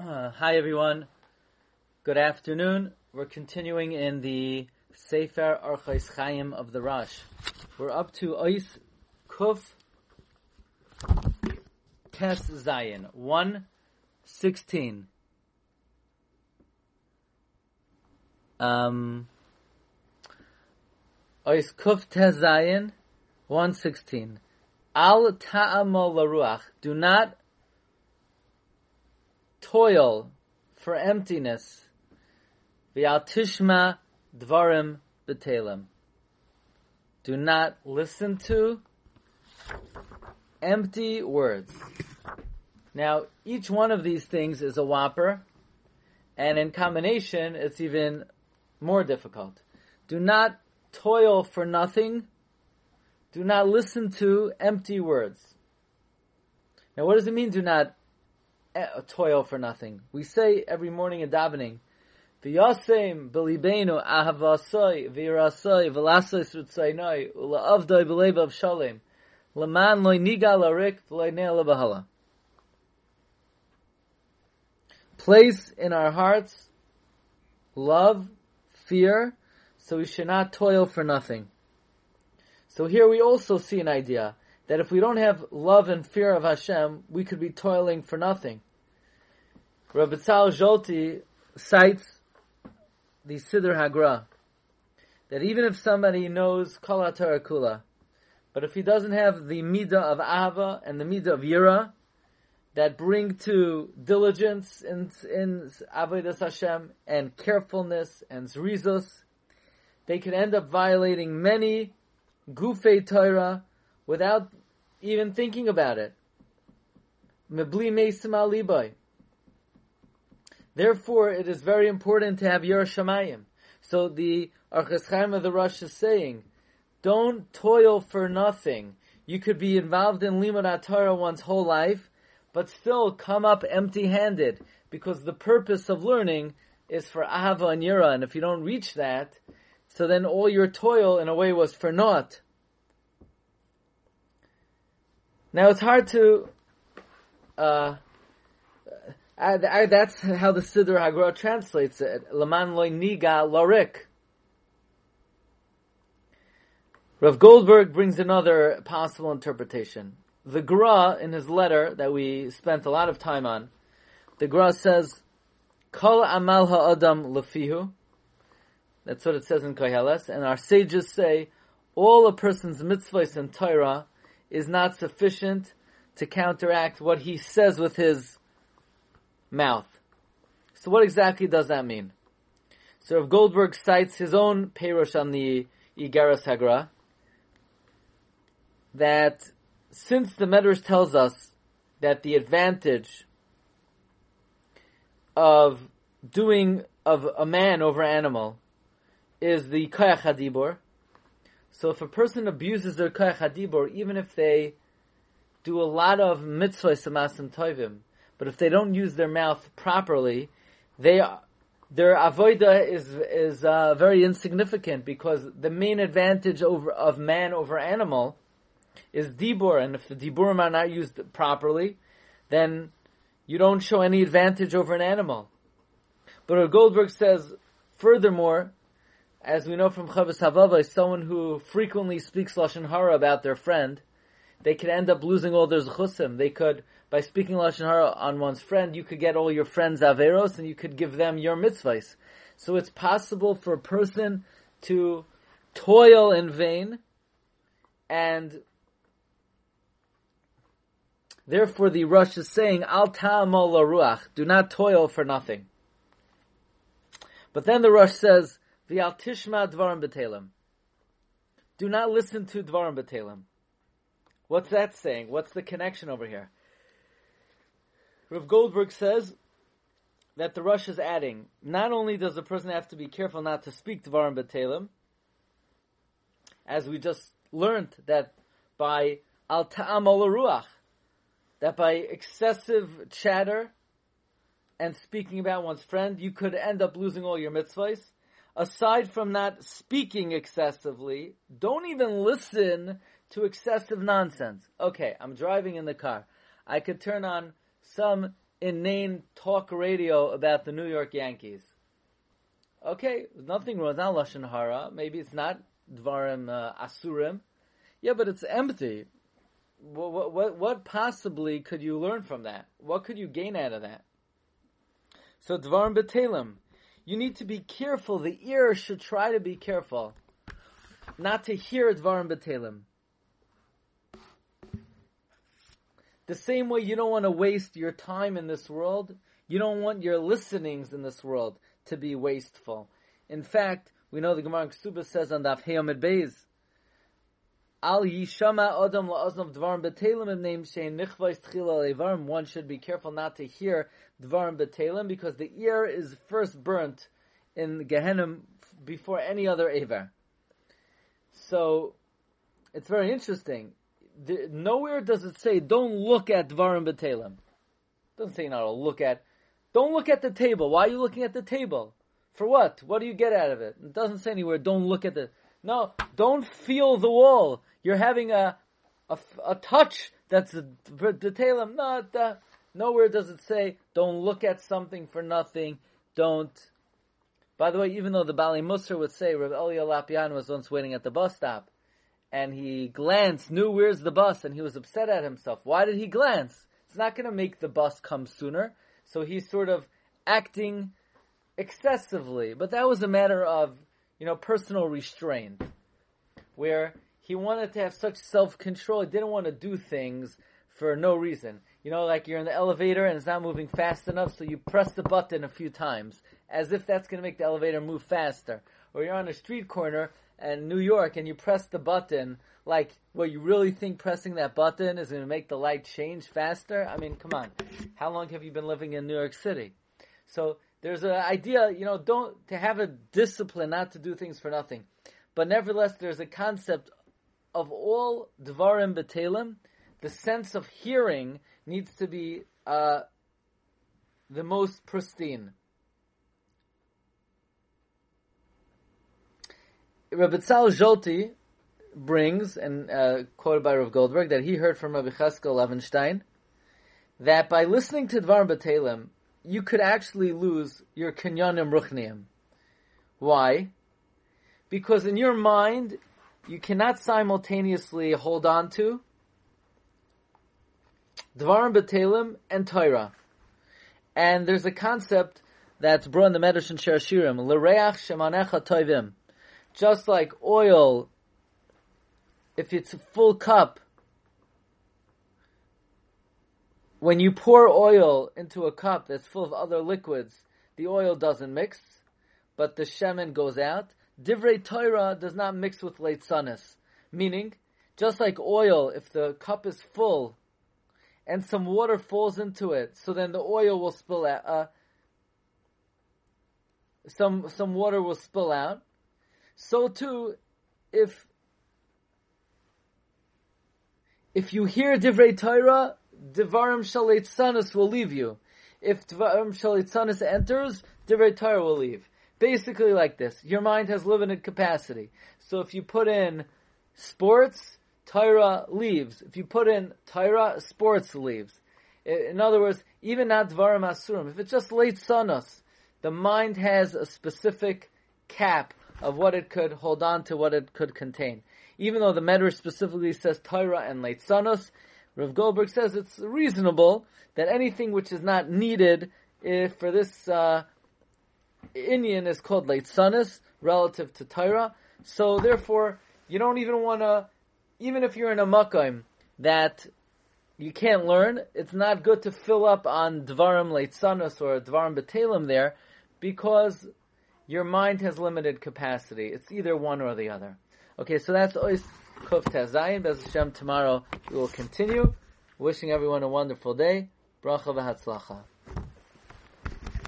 Uh, hi everyone. Good afternoon. We're continuing in the Sefer Orchos Chaim of the Rosh. We're up to Ois Kuf Tes Zayin, 116. Um, Ois Kuf Tes Zayin, 116. Al ta'amol laruach. Do not toil for emptiness. V'al tishma dvarim betelim. Do not listen to empty words. Now, each one of these things is a whopper, and in combination, it's even more difficult. Do not toil for nothing. Do not listen to empty words. Now, what does it mean, do not Eh, toil for nothing? We say every morning in davening, V'yasem b'libeinu ahavasoi v'yirasoi v'lasoi srutzainoi u'la'avdoi b'levav shalem l'man loy niga larik v'loy ne'ala b'hala. Place in our hearts love, fear, so we should not toil for nothing. So here we also see an idea that if we don't have love and fear of Hashem, we could be toiling for nothing. Rabbi Tzal Zolti cites the Siddur Hagra that even if somebody knows Kol Kula, but if he doesn't have the midah of Ahava and the midah of Yira that bring to diligence in, in Avodas Hashem and carefulness and zrizos, they can end up violating many gufei Torah without even thinking about it. Therefore, it is very important to have Yer Shamayim. So the Orchos Chaim of the Rosh is saying, don't toil for nothing. You could be involved in Limud Torah one's whole life, but still come up empty-handed, because the purpose of learning is for Ahava and Yira, and if you don't reach that, so then all your toil in a way was for naught. Now it's hard to, uh, I, I, that's how the Siddur Hagra translates it. Laman loy niga lorik. Rav Goldberg brings another possible interpretation. The Gra, in his letter that we spent a lot of time on, the Gra says, Kol amal ha'adam lefihu. That's what it says in Koheles. And our sages say, all a person's mitzvahs and Torah is not sufficient to counteract what he says with his mouth. So what exactly does that mean? So if Goldberg cites his own perush on the Igaras Hagra, that since the Medrash tells us that the advantage of doing of a man over animal is the koyach hadibor. So if a person abuses their koyach hadibor, even if they do a lot of mitzvahs and tovim, but if they don't use their mouth properly, they their avoida is is uh, very insignificant because the main advantage over of man over animal is dibur, and if the diburim are not used properly, then you don't show any advantage over an animal. But Goldberg says, furthermore, as we know from Chovos Halevavos, someone who frequently speaks lashon hara about their friend, they could end up losing all their zechusim. They could, by speaking lashon hara on one's friend, you could get all your friends averos, and you could give them your mitzvahs. So it's possible for a person to toil in vain, and therefore the Rosh is saying, Al ta'amol ruach, do not toil for nothing. But then the Rosh says, V'al tishma dvarim betelim. Do not listen to dvarim betelim. What's that saying? What's the connection over here? Rav Goldberg says that the Rosh is adding, not only does the person have to be careful not to speak dvarim betelim, as we just learned that by al ruach, that by excessive chatter and speaking about one's friend, you could end up losing all your mitzvahs aside from not speaking excessively, don't even listen to excessive nonsense. Okay, I'm driving in the car. I could turn on some inane talk radio about the New York Yankees. Okay, nothing wrong. It's not lashon hara. Maybe it's not dvarim uh, asurim. Yeah, but it's empty. What, what, what possibly could you learn from that? What could you gain out of that? So dvarim betelim. You need to be careful. The ear should try to be careful, not to hear dvarim betelim. The same way you don't want to waste your time in this world, you don't want your listenings in this world to be wasteful. In fact, we know the Gemara Ksuba says on Daf Heyomid Beis, Al yishama adam la'aznav dvarim betelim and name shein nichvais tchila levarim. One should be careful not to hear dvarim betelim because the ear is first burnt in Gehenna before any other aver. So, it's very interesting the, nowhere does it say don't look at dvarim betelim. Doesn't say not to look at. Don't look at the table. Why are you looking at the table? For what? What do you get out of it? It doesn't say anywhere. Don't look at the. No, don't feel the wall. You're having a a, a touch that's the detail. Not uh, nowhere does it say don't look at something for nothing. Don't. By the way, even though the Bali Musar would say Rav Elia Lopian was once waiting at the bus stop, and he glanced, knew where's the bus, and he was upset at himself. Why did he glance? It's not going to make the bus come sooner. So he's sort of acting excessively. But that was a matter of, you know, personal restraint, where he wanted to have such self-control. He didn't want to do things for no reason. You know, like you're in the elevator and it's not moving fast enough, so you press the button a few times, as if that's going to make the elevator move faster. Or you're on a street corner in New York and you press the button, like, well, you really think pressing that button is going to make the light change faster? I mean, come on. How long have you been living in New York City? So there's an idea, you know, don't, to have a discipline not to do things for nothing. But nevertheless, there's a concept of all dvarim betelim, the sense of hearing needs to be uh, the most pristine. Rabbi Tzal Zolti brings, and uh, quoted by Rav Goldberg, that he heard from Rabbi Cheskel Levenstein, that by listening to Dvar Batelim, you could actually lose your Kinyanim Ruchniim. Why? Because in your mind, you cannot simultaneously hold on to Dvarim Batelim and Torah. And there's a concept that's brought in the Medrash and Shirashirim, L'reach Shemanecha Toivim just like oil, if it's a full cup, when you pour oil into a cup that's full of other liquids, the oil doesn't mix, but the shemen goes out. Divrei Torah does not mix with leitzanis, meaning, just like oil, if the cup is full and some water falls into it, so then the oil will spill out. Uh, some some water will spill out so too, if if you hear divrei Torah, divarim shalitzanis will leave you. If divarim shalitzanis enters, divrei Torah will leave. Basically, like this: your mind has limited capacity. So if you put in sports, Torah leaves. If you put in Torah, sports leaves. In other words, even not dvarim asurim. If it's just Leitzanos, the mind has a specific cap of what it could hold on to, what it could contain. Even though the Medrash specifically says Torah and Leitzanos, Rav Goldberg says it's reasonable that anything which is not needed if for this uh, Indian is called Leitzanos relative to Torah. So therefore, you don't even want to, even if you're in a Makam that you can't learn, it's not good to fill up on Dvarim Leitzanos or Dvarim Betelim there because your mind has limited capacity. It's either one or the other. Okay, so that's Ois Kuf Tezayin. Bez Hashem, tomorrow we will continue. Wishing everyone a wonderful day. Bracha v'hatzlacha.